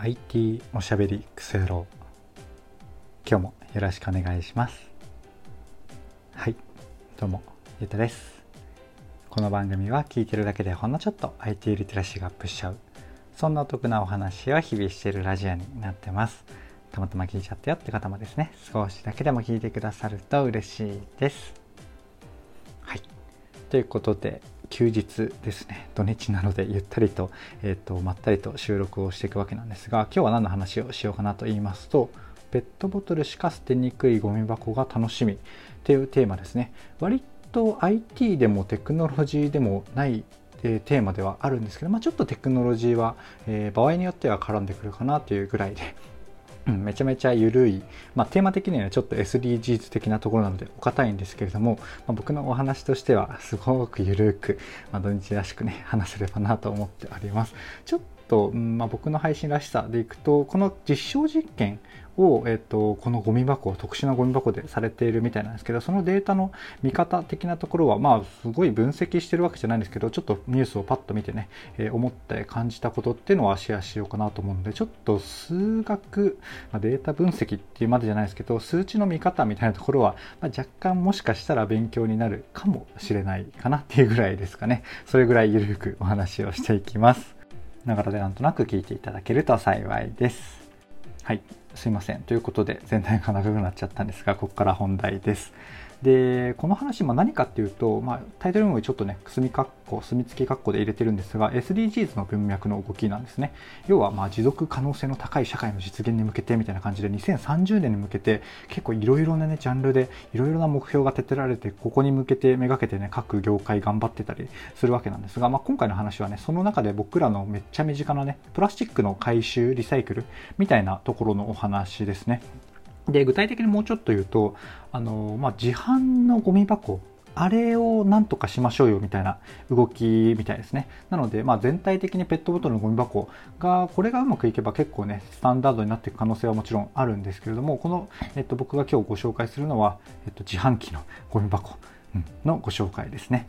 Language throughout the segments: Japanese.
IT おしゃべりクソ野郎今日もよろしくお願いします。はい。どうもゆうたです。この番組は聞いてるだけでほんのちょっと IT リテラシーがアップしちゃうそんなお得なお話を日々しているラジオになってます。たまたま聞いちゃったよって方もですね。少しだけでも聞いてくださると嬉しいです。はい。ということで休日ですね。土日なのでゆったりと,、えーと、まったりと収録をしていくわけなんですが今日は何の話をしようかなと言いますとペットボトルしか捨てにくいゴミ箱が楽しみっていうテーマですね。割と IT でもテクノロジーでもないえテーマではあるんですけど、まあ、ちょっとテクノロジーは、えー、場合によっては絡んでくるかなというぐらいでうん、めちゃめちゃ緩い、まあ、テーマ的にはちょっと SDGs 的なところなのでお堅いんですけれども、まあ、僕のお話としてはすごく緩く、まあ、土日らしくね話せればなと思っております。ちょっと、うんまあ、僕の配信らしさでいくとこの実証実験を、えっと、このゴミ箱特殊なゴミ箱でされているみたいなんですけどそのデータの見方的なところはまあすごい分析してるわけじゃないんですけどちょっとニュースをパッと見てね、えー、思って感じたことっていうのはシェアしようかなと思うのでちょっと数学、まあ、データ分析っていうまでじゃないですけど数値の見方みたいなところは、まあ、若干もしかしたら勉強になるかもしれないかなっていうぐらいですかね。それぐらいゆるくお話をしていきます。ながらでなんとなく聞いていただけると幸いです。はい。すいません。ということで、全体が長くなっちゃったんですが、ここから本題です。で、この話、まあ、何かっていうと、まあ、タイトルにちょっとね、墨括弧、墨付き括弧で入れてるんですが、SDGs の文脈の動きなんですね。要は、まあ、持続可能性の高い社会の実現に向けてみたいな感じで、2030年に向けて、結構いろいろなね、ジャンルで、いろいろな目標が立てられて、ここに向けてめがけてね、各業界頑張ってたりするわけなんですが、まあ、今回の話はね、その中で僕らのめっちゃ身近なね、プラスチックの回収、リサイクルみたいなところのお話ですね。で具体的にもうちょっと言うとあの、まあ、自販のゴミ箱あれをなんとかしましょうよみたいな動きみたいですね。なので、まあ、全体的にペットボトルのゴミ箱が、これがうまくいけば結構ね、スタンダードになっていく可能性はもちろんあるんですけれども、この、えっと、僕が今日ご紹介するのは、えっと、自販機のゴミ箱のご紹介ですね。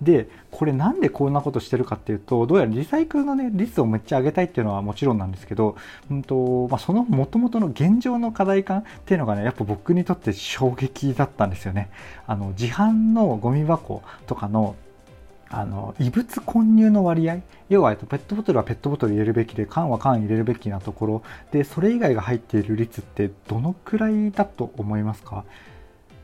で、これなんでこんなことしてるかっていうと、どうやらリサイクルのね、率をめっちゃ上げたいっていうのはもちろんなんですけど、うんとまあ、その元々の現状の課題感っていうのがね、やっぱ僕にとって衝撃だったんですよね。あの、自販のゴミ箱とかのあの異物混入の割合要はペットボトルはペットボトル入れるべきで缶は缶入れるべきなところでそれ以外が入っている率ってどのくらいだと思いますか？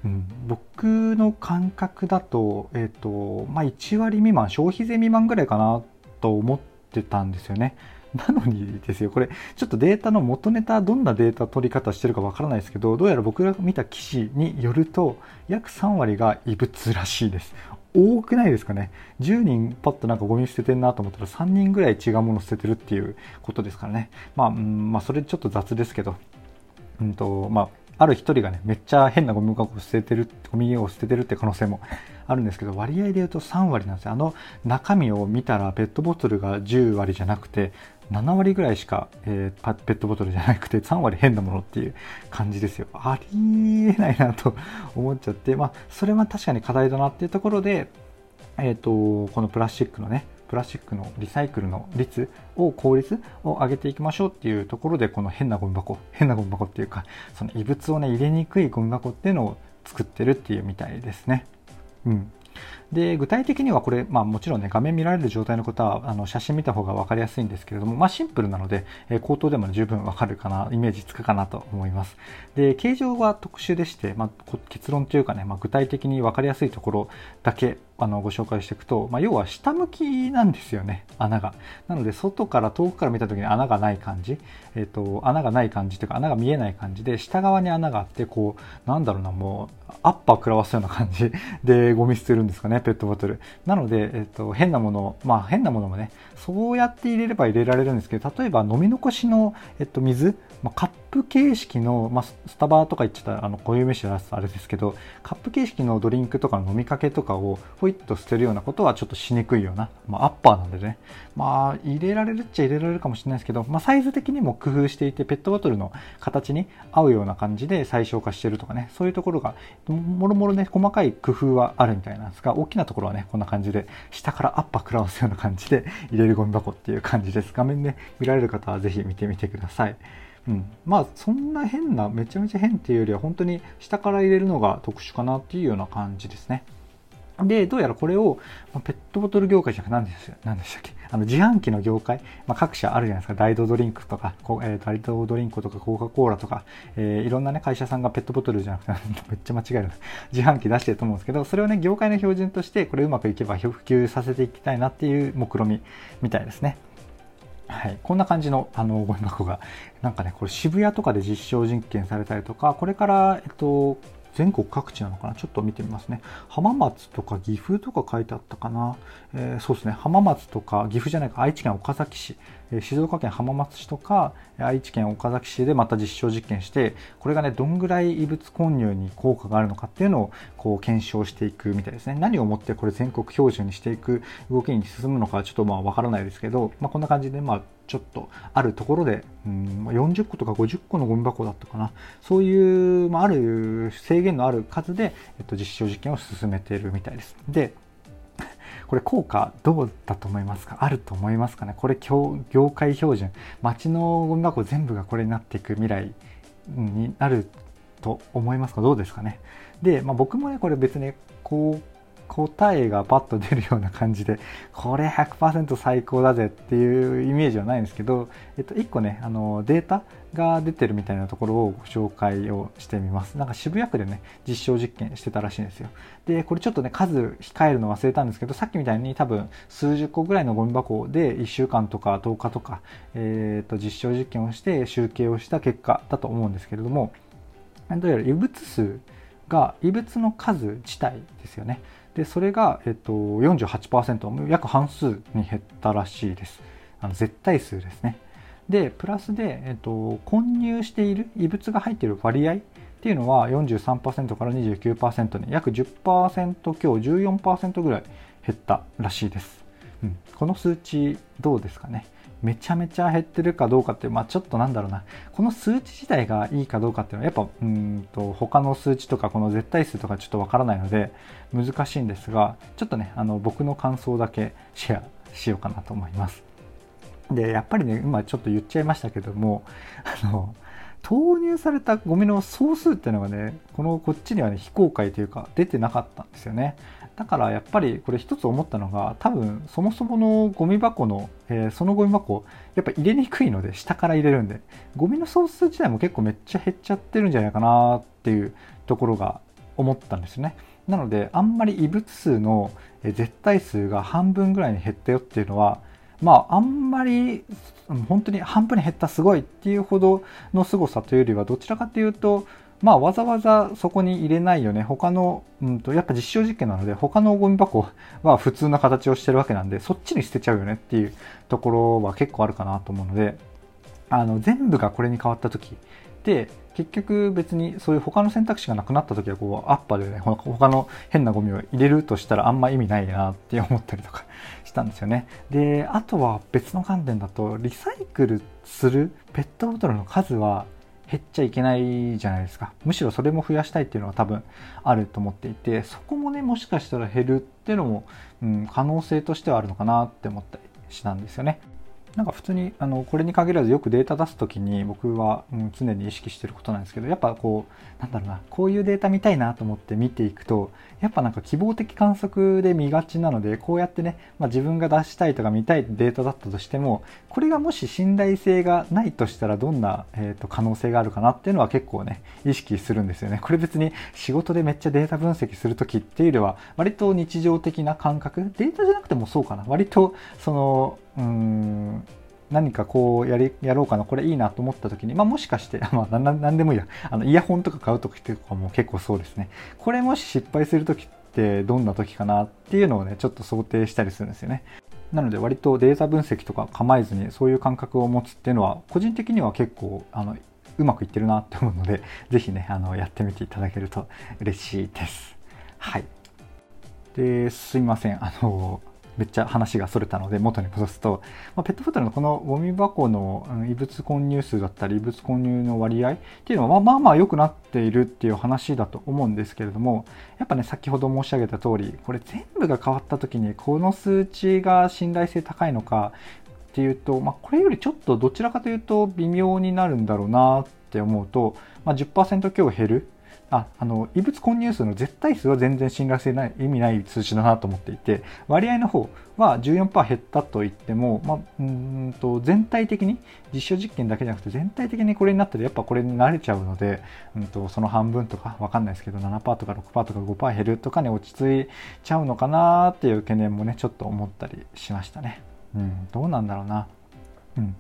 うん、僕の感覚だと,、えーとまあ、1割未満消費税未満ぐらいかなと思ってたんですよね。なのにですよ、これ、ちょっとデータの元ネタ、どんなデータ取り方してるかわからないですけど、どうやら僕が見た記事によると、約3割が異物らしいです。多くないですかね。10人パッとなんかゴミ捨ててんなと思ったら3人ぐらい違うもの捨ててるっていうことですからね。まあ、まあ、それちょっと雑ですけど、うんと、まあ、ある一人がね、めっちゃ変なゴミ箱を捨ててる、ゴミを捨ててるって可能性も あるんですけど、割合で言うと3割なんですよ。あの中身を見たらペットボトルが10割じゃなくて、7割ぐらいしか、えー、ペットボトルじゃなくて3割変なものっていう感じですよ。ありえないなと 思っちゃって、まあ、それは確かに課題だなっていうところで、えっ、ー、と、このプラスチックのね、プラスチックのリサイクルの率を効率を上げていきましょうっていうところでこの変なゴミ箱変なゴミ箱っていうかその異物をね入れにくいゴミ箱っていうのを作ってるっていうみたいですね。うん、で具体的にはこれ、まあ、もちろんね画面見られる状態の方はあの写真見た方が分かりやすいんですけれども、まあ、シンプルなので、えー、口頭でも十分分かるかなイメージつくかなと思いますで形状は特殊でして、まあ、結論というかね、まあ、具体的に分かりやすいところだけあのご紹介していくと、まあ、要は下向きなんですよね穴が。なので外から遠くから見た時に穴がない感じ、えっ、ー、と穴がない感じというか穴が見えない感じで下側に穴があってこうなんだろうなもうアッパー食らわすような感じ でゴミ捨てるんですかねペットボトル。なので、えっ、ー、と変なものまあ変なものもねそうやって入れれば入れられるんですけど例えば飲み残しの、えっ、ー、と水、まあ、買っップ形式の、まあ、スタバとか言っちゃったらあの固有名詞出すあれですけどカップ形式のドリンクとか飲みかけとかをホイッと捨てるようなことはちょっとしにくいような、まあ、アッパーなんでねまあ入れられるっちゃ入れられるかもしれないですけど、まあ、サイズ的にも工夫していてペットボトルの形に合うような感じで最小化してるとかねそういうところがもろもろね細かい工夫はあるみたいなんですが大きなところはねこんな感じで下からアッパー食らわすような感じで入れるゴミ箱っていう感じです画面で、ね、見られる方はぜひ見てみてください。うん、まあそんな変なめちゃめちゃ変っていうよりは本当に下から入れるのが特殊かなっていうような感じですね。で、どうやらこれを、まあ、ペットボトル業界じゃなくて何でした何でしたっけあの自販機の業界、まあ、各社あるじゃないですか。ダイドリンクとか、こえー、ダイドドリンクとかコカ・コーラとか、えー、いろんなね、会社さんがペットボトルじゃなくて、めっちゃ間違える。自販機出してると思うんですけど、それをね、業界の標準として、これうまくいけば普及させていきたいなっていう目論みみたいですね。はい、こんな感じのあのゴミ箱が。なんかねこれ渋谷とかで実証実験されたりとかこれから、えっと、全国各地なのかな？ちょっと見てみますね。浜松とか岐阜とか書いてあったかな？えー、そうですね。浜松とか岐阜じゃないか、愛知県岡崎市、え、静岡県浜松市とか、愛知県岡崎市でまた実証実験して、これがね、どんぐらい異物混入に効果があるのかっていうのをこう検証していくみたいですね。何をもってこれ全国標準にしていく動きに進むのかちょっとまあわからないですけど、まあ、こんな感じでまあちょっとあるところで、うん、40個とか50個のゴミ箱だったかな。そういう、まあ、ある制限のある数で、えっと、実証実験を進めているみたいです。で、これ効果どうだと思いますか？あると思いますかね？これ業界標準。街のゴミ箱全部がこれになっていく未来になると思いますか？どうですかね？で、まあ、僕もね、これ別にこう答えがパッと出るような感じでこれ100%最高だぜっていうイメージはないんですけど、えっと、1個ねあのデータが出てるみたいなところをご紹介をしてみます。なんか渋谷区でね実証実験してたらしいんですよ。でこれちょっとね数控えるの忘れたんですけどさっきみたいに多分数十個ぐらいのゴミ箱で1週間とか10日とか、えー、と実証実験をして集計をした結果だと思うんですけれどもどうやら異物数が異物の数自体ですよね。でそれが、えっと、48%約半数に減ったらしいです。あの絶対数ですね。でプラスで、えっと、混入している異物が入っている割合っていうのは43%から29%に約10%強14%ぐらい減ったらしいです、うん、この数値どうですかね。めちゃめちゃ減ってるかどうかっていう、まあ、ちょっとなんだろうな、この数値自体がいいかどうかっていうのは、やっぱ、うんと、他の数値とか、この絶対数とかちょっとわからないので、難しいんですが、ちょっとね、あの、僕の感想だけシェアしようかなと思います。で、やっぱりね、今ちょっと言っちゃいましたけども、あの、投入されたゴミの総数っていうのがね、このこっちにはね、非公開というか出てなかったんですよね。だからやっぱりこれ一つ思ったのが多分そもそものゴミ箱の、えー、そのゴミ箱やっぱ入れにくいので下から入れるんでゴミの総数自体も結構めっちゃ減っちゃってるんじゃないかなっていうところが思ったんですねなのであんまり異物数の絶対数が半分ぐらいに減ったよっていうのはまああんまり本当に半分に減ったすごいっていうほどの凄さというよりはどちらかというとまあわざわざそこに入れないよね。他の、うんと、やっぱ実証実験なので、他のゴミ箱は普通な形をしてるわけなんで、そっちに捨てちゃうよねっていうところは結構あるかなと思うので、あの、全部がこれに変わった時で、結局別にそういう他の選択肢がなくなった時はこうアッパーでね他の変なゴミを入れるとしたらあんま意味ないなって思ったりとかしたんですよねであとは別の観点だとリサイクルするペットボトルの数は減っちゃいけないじゃないですか。むしろそれも増やしたいっていうのは多分あると思っていて、そこもね、もしかしたら減るっていうのも、うん、可能性としてはあるのかなって思ったりしたんですよね。なんか普通にあのこれに限らずよくデータ出す時に僕は、うん、常に意識してることなんですけどやっぱこうなんだろうなこういうデータ見たいなと思って見ていくとやっぱなんか希望的観測で見がちなのでこうやってね、まあ、自分が出したいとか見たいデータだったとしてもこれがもし信頼性がないとしたらどんな、えーと、可能性があるかなっていうのは結構ね意識するんですよね。これ別に仕事でめっちゃデータ分析する時っていうよりは割と日常的な感覚データじゃなくてもそうかな。割とそのうん何かこうやりやろうかなこれいいなと思った時に、まあ、もしかして、まあ、何でもいいや。あのイヤホンとか買う時とかも結構そうですね。これもし失敗する時ってどんな時かなっていうのをねちょっと想定したりするんですよね。なので割とデータ分析とか構えずにそういう感覚を持つっていうのは個人的には結構あのうまくいってるなって思うので 是非ねあのやってみていただけると嬉しいです。はい。ですいません。あのめっちゃ話がそれたので元に戻すと、まあ、ペットボトルのこのゴミ箱の異物混入数だったり異物混入の割合っていうのはまあまあ良くなっているっていう話だと思うんですけれどもやっぱね先ほど申し上げた通りこれ全部が変わった時にこの数値が信頼性高いのかっていうと、まあ、これよりちょっとどちらかというと微妙になるんだろうなって思うと、まあ、10%強減るああの異物混入数の絶対数は全然信頼性ない意味ない数値だなと思っていて割合の方は14%減ったと言っても、まあ、うんと全体的に実証実験だけじゃなくて全体的にこれになったらやっぱこれに慣れちゃうので、うんと、その半分とか分かんないですけど7%とか6%とか5%減るとかに落ち着いちゃうのかなっていう懸念もねちょっと思ったりしましたね。うん、どうなんだろうな。うん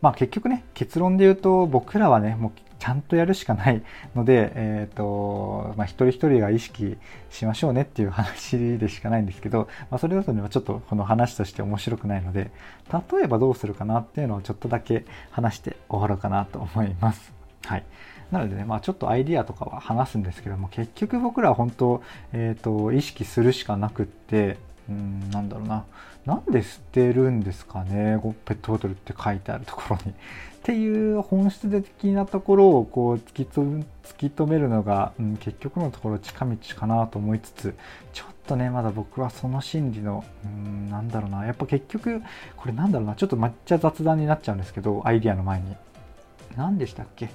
まあ結局ね結論で言うと僕らはねもうちゃんとやるしかないので、えーとまあ、一人一人が意識しましょうねっていう話でしかないんですけど、まあ、それだとねちょっとこの話として面白くないので例えばどうするかなっていうのをちょっとだけ話して終わろうかなと思います。はいなのでね、まあ、ちょっとアイディアとかは話すんですけども結局僕らは本当、えーと、意識するしかなくってうんなんだろうななんで捨てるんですかね？ペットボトルって書いてあるところに。っていう本質的なところをこう突き突き止めるのが、うん、結局のところ近道かなと思いつつちょっとねまだ僕はその心理のうんなんだろうな。やっぱ結局これなんだろうな。ちょっと抹茶雑談になっちゃうんですけどアイディアの前に。何でしたっけ？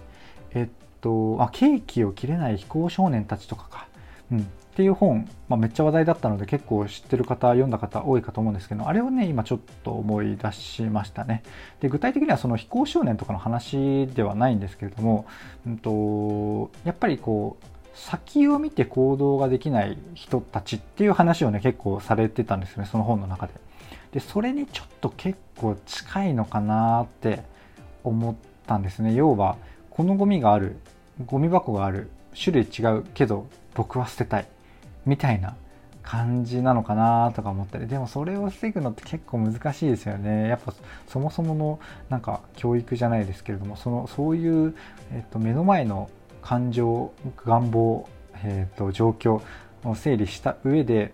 えっとあケーキを切れない非行少年たちとかか、うん、っていう本、まあ、めっちゃ話題だったので結構知ってる方読んだ方多いかと思うんですけどあれをね今ちょっと思い出しましたね。で具体的にはその非行少年とかの話ではないんですけれども、うんと、やっぱりこう先を見て行動ができない人たちっていう話をね結構されてたんですよねその本の中で。でそれにちょっと結構近いのかなって思ったんですね。要はこのゴミがあるゴミ箱がある種類違うけど僕は捨てたいみたいな感じなのかなとか思ったり。でもそれを防ぐのって結構難しいですよね。やっぱそもそものなんか教育じゃないですけれどもそのそういう、えっと、目の前の感情願望、えっと、状況を整理した上で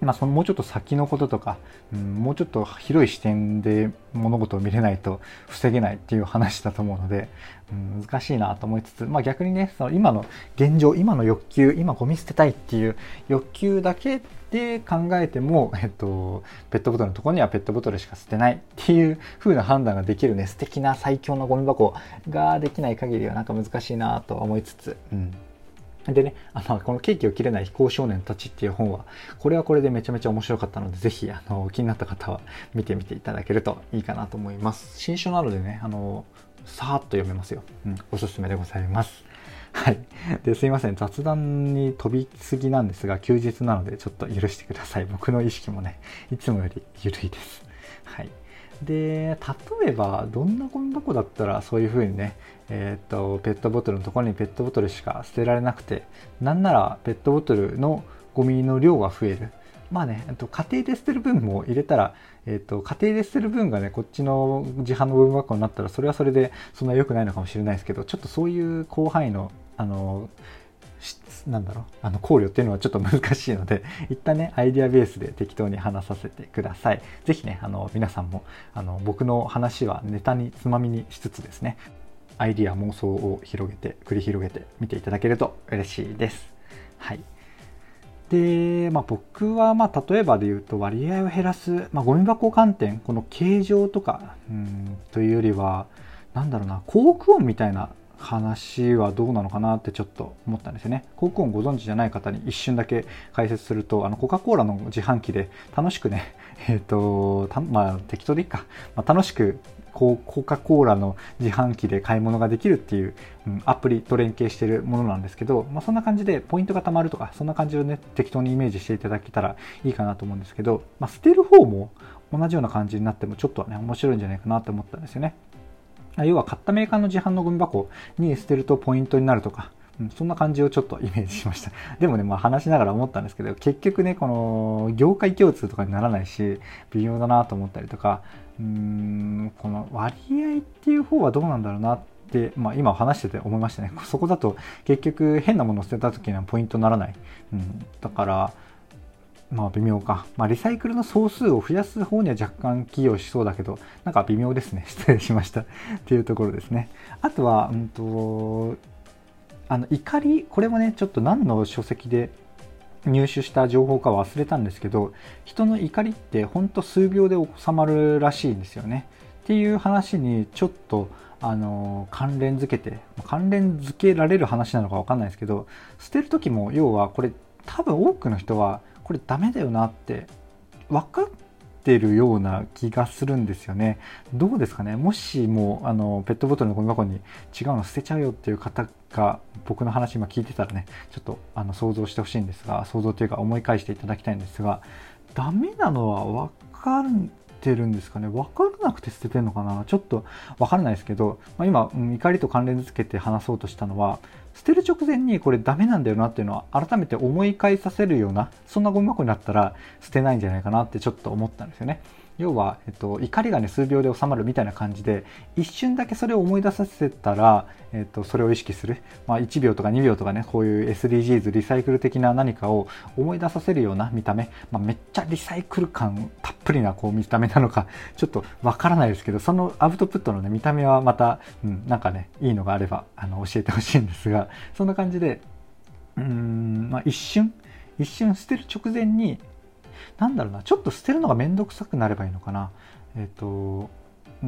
まあ、そのもうちょっと先のこととか、うん、もうちょっと広い視点で物事を見れないと防げないっていう話だと思うので、うん、難しいなと思いつつ、まあ、逆にねその今の現状今の欲求今ゴミ捨てたいっていう欲求だけで考えても、えっと、ペットボトルのとこにはペットボトルしか捨てないっていう風な判断ができるね素敵な最強のゴミ箱ができない限りはなんか難しいなと思いつつ、うん。でね、あの、このケーキを切れない非行少年たちっていう本は、これはこれでめちゃめちゃ面白かったので、ぜひ、あの、気になった方は見てみていただけるといいかなと思います。新書なのでね、あの、さーっと読めますよ。うん、おすすめでございます。はい。で、すいません。雑談に飛びすぎなんですが、休日なのでちょっと許してください。僕の意識もね、いつもより緩いです。はい。で、例えば、どんなゴミ箱だったらそういう風にね、えー、っと、ペットボトルのところにペットボトルしか捨てられなくて、なんならペットボトルのゴミの量が増える。まあね、と家庭で捨てる分も入れたら、えっ、と、家庭で捨てる分がね、こっちの自販のゴミ箱になったら、それはそれでそんな良くないのかもしれないですけど、ちょっとそういう広範囲の、あの、なんだろうあの考慮っていうのはちょっと難しいので 一旦ねアイデアベースで適当に話させてください。是非ねあの皆さんもあの僕の話はネタにつまみにしつつですねアイディア妄想を広げて繰り広げて見ていただけると嬉しいです。はい。で、まあ、僕はまあ例えばで言うと割合を減らす、まあ、ゴミ箱観点この形状とかうんというよりはなんだろうな航空音みたいな話はどうなのかなってちょっと思ったんですよね。航空音ご存知じゃない方に一瞬だけ解説すると、あの、コカ・コーラの自販機で楽しくね、えっ、ー、と、まあ、適当でいいか、まあ、楽しくコカ・コーラの自販機で買い物ができるっていう、うん、アプリと連携してるものなんですけど、まあ、そんな感じでポイントが貯まるとか、そんな感じをね、適当にイメージしていただけたらいいかなと思うんですけど、まあ、捨てる方も同じような感じになってもちょっとね、面白いんじゃないかなと思ったんですよね。要は買ったメーカーの自販のゴミ箱に捨てるとポイントになるとか、うん、そんな感じをちょっとイメージしました。でもね、まあ話しながら思ったんですけど、結局ね、この業界共通とかにならないし、微妙だなと思ったりとか、うーん、この割合っていう方はどうなんだろうな。で、まあ、今話してて思いましたねそこだと結局変なものを捨てた時にはポイントにならない、うん、だからまあ微妙か。まあリサイクルの総数を増やす方には若干寄与しそうだけど、なんか微妙ですね。失礼しましたっていうところですね。あとは、うんと、あの、怒り、これもね、ちょっと何の書籍で入手した情報か忘れたんですけど、人の怒りってほんと数秒で収まるらしいんですよね。っていう話にちょっとあの関連づけて関連づけられる話なのか分かんないですけど捨てる時も要はこれ多分多くの人はこれダメだよなって分かってるような気がするんですよね。どうですかね？もしもあのペットボトルのゴミ箱に違うの捨てちゃうよっていう方が僕の話今聞いてたらねちょっとあの想像してほしいんですが想像というか思い返していただきたいんですがダメなのは分かるてるんですかね？分からなくて捨ててるのかな？ちょっと分からないですけど、まあ、今、うん、怒りと関連づけて話そうとしたのは捨てる直前にこれダメなんだよなっていうのは改めて思い返させるようなそんなゴミ箱になったら捨てないんじゃないかなってちょっと思ったんですよね。要は、えっと、怒りがね数秒で収まるみたいな感じで一瞬だけそれを思い出させたら、えっと、それを意識する、まあ、1秒とか2秒とかねこういう SDGs リサイクル的な何かを思い出させるような見た目、まあ、めっちゃリサイクル感たっぷりなこう見た目なのかちょっとわからないですけどそのアウトプットのね見た目はまた、うん、なんかねいいのがあればあの教えてほしいんですがそんな感じでうん、まあ、一瞬一瞬捨てる直前になんだろうな、ちょっと捨てるのがめんどくさくなればいいのかな。えっ、ー、と、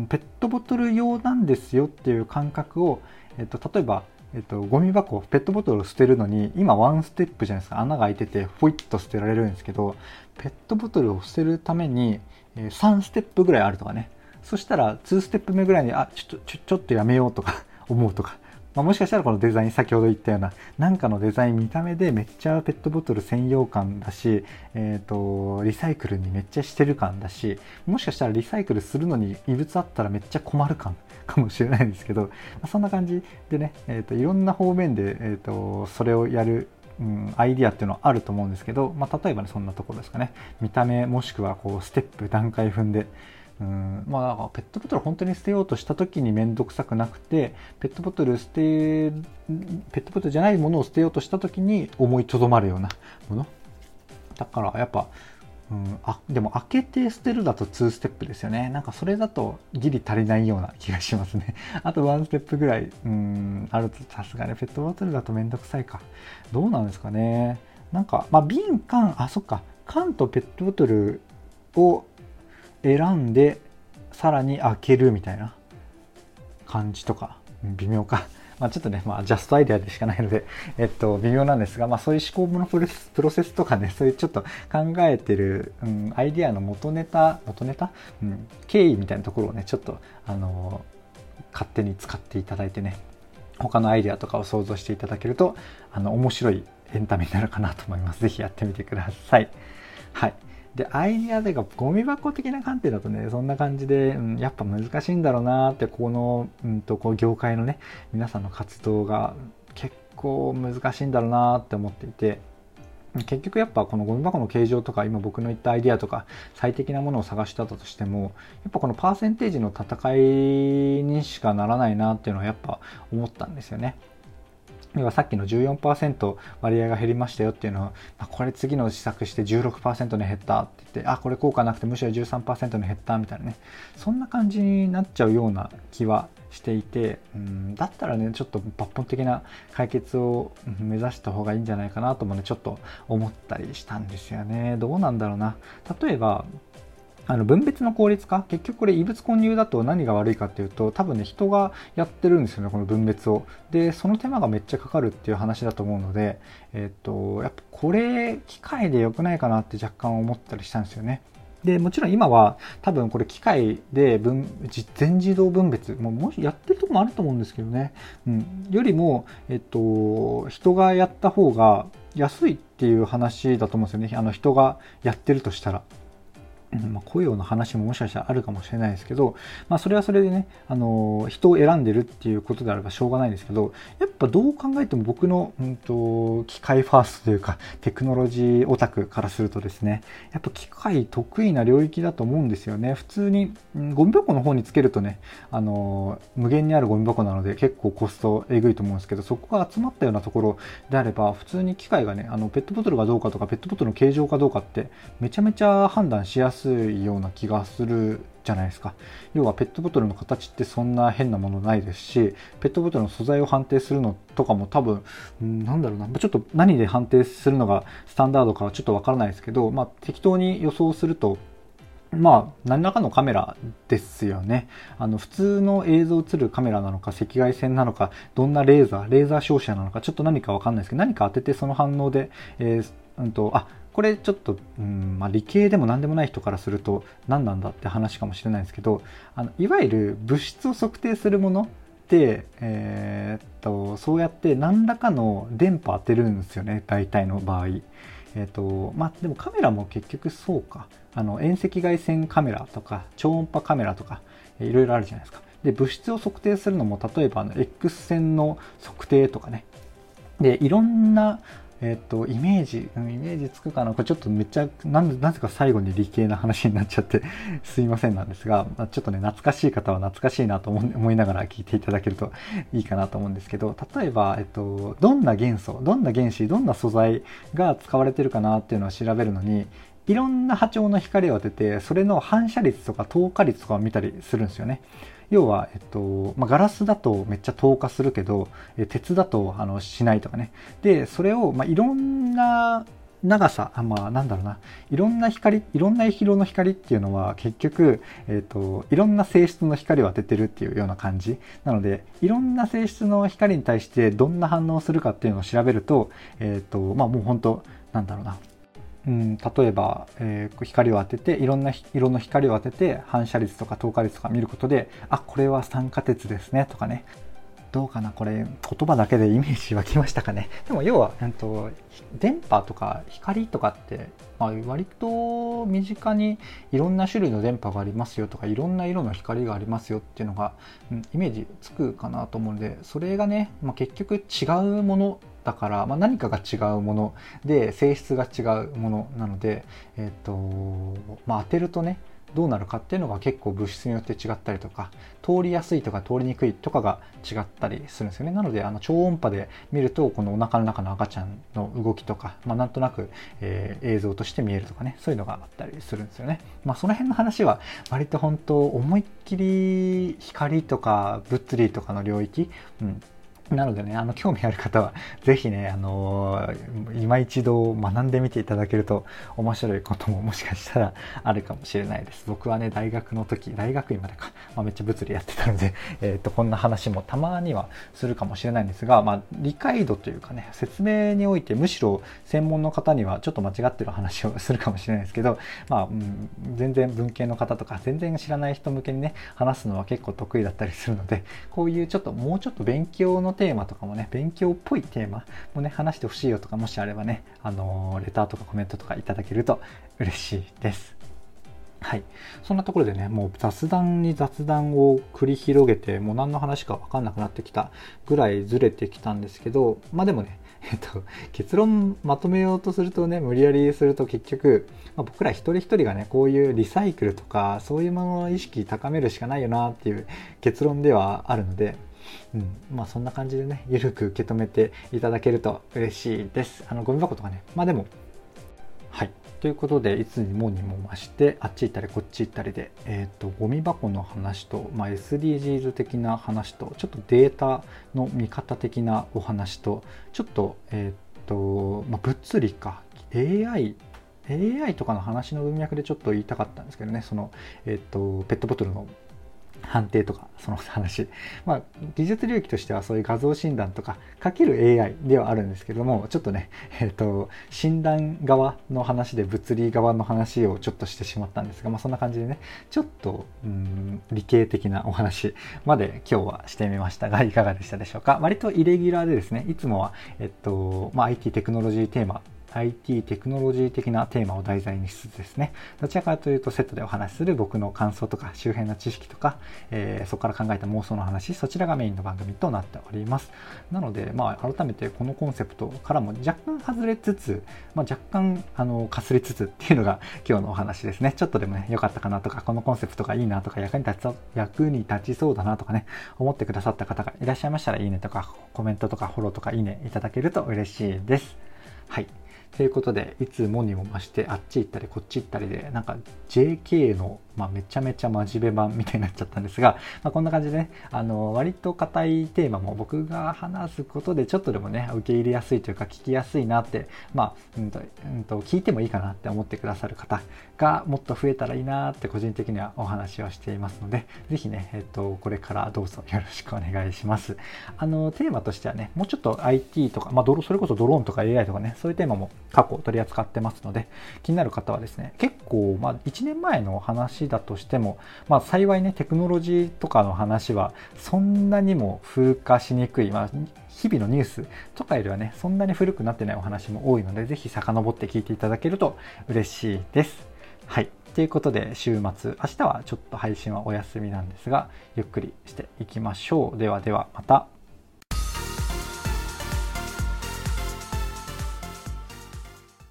ペットボトル用なんですよっていう感覚を、えっ、ー、と、例えば、えっと、ゴミ箱、ペットボトルを捨てるのに、今ワンステップじゃないですか。穴が開いてて、ポイッと捨てられるんですけど、ペットボトルを捨てるために、えー、3ステップぐらいあるとかね。そしたら、2ステップ目ぐらいに、あ、ちょっと、ちょ、ちょっとやめようとか 思うとか。まあ、もしかしたらこのデザイン先ほど言ったようななんかのデザイン見た目でめっちゃペットボトル専用感だし、えーと、リサイクルにめっちゃしてる感だしもしかしたらリサイクルするのに異物あったらめっちゃ困る感 かもしれないんですけど、まあ、そんな感じでね、えーと、いろんな方面で、えーとそれをやるうん、アイディアっていうのはあると思うんですけど、まあ、例えばねそんなところですかね。見た目もしくはこうステップ段階踏んでうん。まあ、ペットボトル本当に捨てようとした時に面倒くさくなくてペットボトル捨てペットボトルじゃないものを捨てようとした時に思いとどまるようなもの。だからやっぱ、うん、あでも開けて捨てるだと2ステップですよね。なんかそれだとギリ足りないような気がしますね。あと1ステップぐらいうんあるとさすがにペットボトルだと面倒くさいか。どうなんですかね。なんか、まあ、瓶缶あそっか。缶とペットボトルを選んでさらに開けるみたいな感じとか微妙か。まあ、ちょっとね、まあ、ジャストアイデアでしかないので、えっと、微妙なんですが、まあ、そういう思考のプロセスとかね、そういうちょっと考えてる、うん、アイデアの元ネタ、元ネタ、うん、経緯みたいなところをね、ちょっと、あの勝手に使っていただいてね、他のアイデアとかを想像していただけると、あの、面白いエンタメになるかなと思います。ぜひやってみてください。はい。で、アイディアでか、ゴミ箱的な観点だとね、そんな感じで、うん、やっぱ難しいんだろうなって、この、うんと、こう、業界のね、皆さんの活動が結構難しいんだろうなって思っていて、結局やっぱこのゴミ箱の形状とか今僕の言ったアイディアとか最適なものを探してたとしてもやっぱこのパーセンテージの戦いにしかならないなっていうのはやっぱ思ったんですよね。要はさっきの14%割合が減りましたよっていうのは、まあ、これ次の試作して16%に減ったって言って、あ、これ効果なくてむしろ13%に減ったみたいなね、そんな感じになっちゃうような気はしていて、うん、だったらね、ちょっと抜本的な解決を目指した方がいいんじゃないかなともね、ちょっと思ったりしたんですよね。どうなんだろうな。例えば、あの分別の効率化？結局これ異物混入だと何が悪いかっていうと多分ね人がやってるんですよねこの分別を。でその手間がめっちゃかかるっていう話だと思うのでえっとやっぱこれ機械で良くないかなって若干思ったりしたんですよね。でもちろん今は多分これ機械で分全自動分別もうもしやってるとこもあると思うんですけどね、うん、よりも、えっと、人がやった方が安いっていう話だと思うんですよね。あの人がやってるとしたら。まあ、雇用の話ももしかしたらあるかもしれないですけど、まあ、それはそれでね、あの人を選んでるっていうことであればしょうがないんですけどやっぱどう考えても僕の、うんと、機械ファーストというかテクノロジーオタクからするとですねやっぱ機械得意な領域だと思うんですよね。普通に、うん、ゴミ箱の方につけるとね、あの無限にあるゴミ箱なので結構コストえぐいと思うんですけどそこが集まったようなところであれば普通に機械がねあのペットボトルがどうかとかペットボトルの形状かどうかってめちゃめちゃ判断しやすいすいような気がするじゃないですか要はペットボトルの形ってそんな変なものないですしペットボトルの素材を判定するのとかも多分なんだろうなちょっと何で判定するのがスタンダードかはちょっとわからないですけど、まあ、適当に予想するとまあ、何らかのカメラですよね。あの、普通の映像映るカメラなのか、赤外線なのか、どんなレーザー、レーザー照射なのか、ちょっと何かわかんないですけど、何か当ててその反応で、えー、うんと、あ、これちょっと、うんまあ、理系でも何でもない人からすると何なんだって話かもしれないですけどあのいわゆる物質を測定するものって、えー、っとそうやって何らかの電波当てるんですよね大体の場合。えーとまあ、でもカメラも結局そうか。あの遠赤外線カメラとか超音波カメラとかいろいろあるじゃないですか。で物質を測定するのも例えばあの X 線の測定とかね。でいろんなえっ、と、イメージ、イメージつくかな？これちょっとめっちゃ、なんで、なぜか最後に理系な話になっちゃって すいませんなんですが、ちょっとね、懐かしい方は懐かしいなと思いながら聞いていただけるといいかなと思うんですけど、例えば、えっと、どんな元素、どんな原子、どんな素材が使われてるかなっていうのを調べるのに、いろんな波長の光を当てて、それの反射率とか透過率とかを見たりするんですよね。要は、えっとまあ、ガラスだとめっちゃ透過するけど、え鉄だとあのしないとかね。でそれを、まあ、いろんな長さ、あまあなんだろうな、いろんな光、いろんな色の光っていうのは結局、えっ、と、いろんな性質の光を当ててるっていうような感じ。なので、いろんな性質の光に対してどんな反応をするかっていうのを調べると、えっ、と、まあもう本当なんだろうな、うん、例えば、えー、光を当てていろんな色の光を当てて反射率とか透過率とか見ることであこれは酸化鉄ですねとかね。どうかなこれ言葉だけでイメージ湧きましたかね。でも要は、えっと、電波とか光とかって、まあ、割と身近にいろんな種類の電波がありますよとかいろんな色の光がありますよっていうのが、うん、イメージつくかなと思うのでそれがね、まあ、結局違うものだから、まあ、何かが違うもの。で性質が違うもの。なので、えっ、とまあ、当てるとねどうなるかっていうのが結構物質によって違ったりとか通りやすいとか通りにくいとかが違ったりするんですよね。なのであの超音波で見るとこのお腹の中の赤ちゃんの動きとか、まあ、なんとなく、えー、映像として見えるとかねそういうのがあったりするんですよね。まあその辺の話は割と本当思いっきり光とか物理とかの領域、うん、なのでね、あの、興味ある方は、ぜひね、あのー、今一度学んでみていただけると面白いことももしかしたらあるかもしれないです。僕はね、大学の時、大学院までか、まあ、めっちゃ物理やってたので、えっ、と、こんな話もたまにはするかもしれないんですが、まあ、理解度というかね、説明において、むしろ専門の方にはちょっと間違ってる話をするかもしれないですけど、まあ、うん、全然文系の方とか、全然知らない人向けにね、話すのは結構得意だったりするので、こういうちょっと、もうちょっと勉強の手テーマとかもね、勉強っぽいテーマもね、話してほしいよとか、もしあればね、あのー、レターとかコメントとかいただけると嬉しいです。はい。そんなところでね、もう雑談に雑談を繰り広げて、もう何の話かわかんなくなってきたぐらいずれてきたんですけど、まあでもね、えっと、結論まとめようとするとね、無理やりすると結局、まあ、僕ら一人一人がね、こういうリサイクルとか、そういうものの意識高めるしかないよなっていう結論ではあるので、うん、まあそんな感じでね、ゆるく受け止めていただけると嬉しいです。あの、ゴミ箱とかね、まあでも、はい。ということで、いつにもにも増して、あっち行ったりこっち行ったりで、えっ、ー、と、ゴミ箱の話と、まあ、SDGs 的な話と、ちょっとデータの見方的なお話と、ちょっと、えっ、ー、と、まあ、物理か、AI、AI とかの話の文脈でちょっと言いたかったんですけどね、その、えっ、ー、と、ペットボトルの判定とかその話。まあ技術領域としてはそういう画像診断とかかける AI ではあるんですけどもちょっとね えっ、ー、と診断側の話で物理側の話をちょっとしてしまったんですがまあそんな感じでねちょっとうん理系的なお話まで今日はしてみましたがいかがでしたでしょうか？割とイレギュラーでですねいつもはえっとまあ IT テクノロジーテーマ IT テクノロジー的なテーマを題材にしつつですね、どちらかというとセットでお話しする僕の感想とか周辺の知識とか、えー、そこから考えた妄想の話、そちらがメインの番組となっております。なので、まあ、改めてこのコンセプトからも若干外れつつ、まあ、若干、あの、かすれつつっていうのが 今日のお話ですね。ちょっとでもね、良かったかなとか、このコンセプトがいいなとか、役に立つ、役に立ちそうだなとかね、思ってくださった方がいらっしゃいましたら、いいねとか、コメントとかフォローとかいいねいただけると嬉しいです。はい。ということで、いつもにも増してあっち行ったりこっち行ったりで、なんか JK のまあ、めちゃめちゃ真面目版みたいになっちゃったんですが、まあ、こんな感じでね、あの、割と硬いテーマも僕が話すことでちょっとでもね、受け入れやすいというか聞きやすいなって、まあ、うんと、うんと、聞いてもいいかなって思ってくださる方がもっと増えたらいいなって個人的にはお話をしていますので、ぜひね、えっと、これからどうぞよろしくお願いします。あの、テーマとしてはね、もうちょっと IT とか、まあ、それこそドローンとか AI とかね、そういうテーマも過去取り扱ってますので、気になる方はですね、結構、まあ、1年前の話だとしても、まあ、幸いねテクノロジーとかの話はそんなにも風化しにくい、まあ、日々のニュースとかよりはねそんなに古くなってないお話も多いので是非遡って聞いていただけると嬉しいです。はいということで週末明日はちょっと配信はお休みなんですがゆっくりしていきましょう。ではではまた。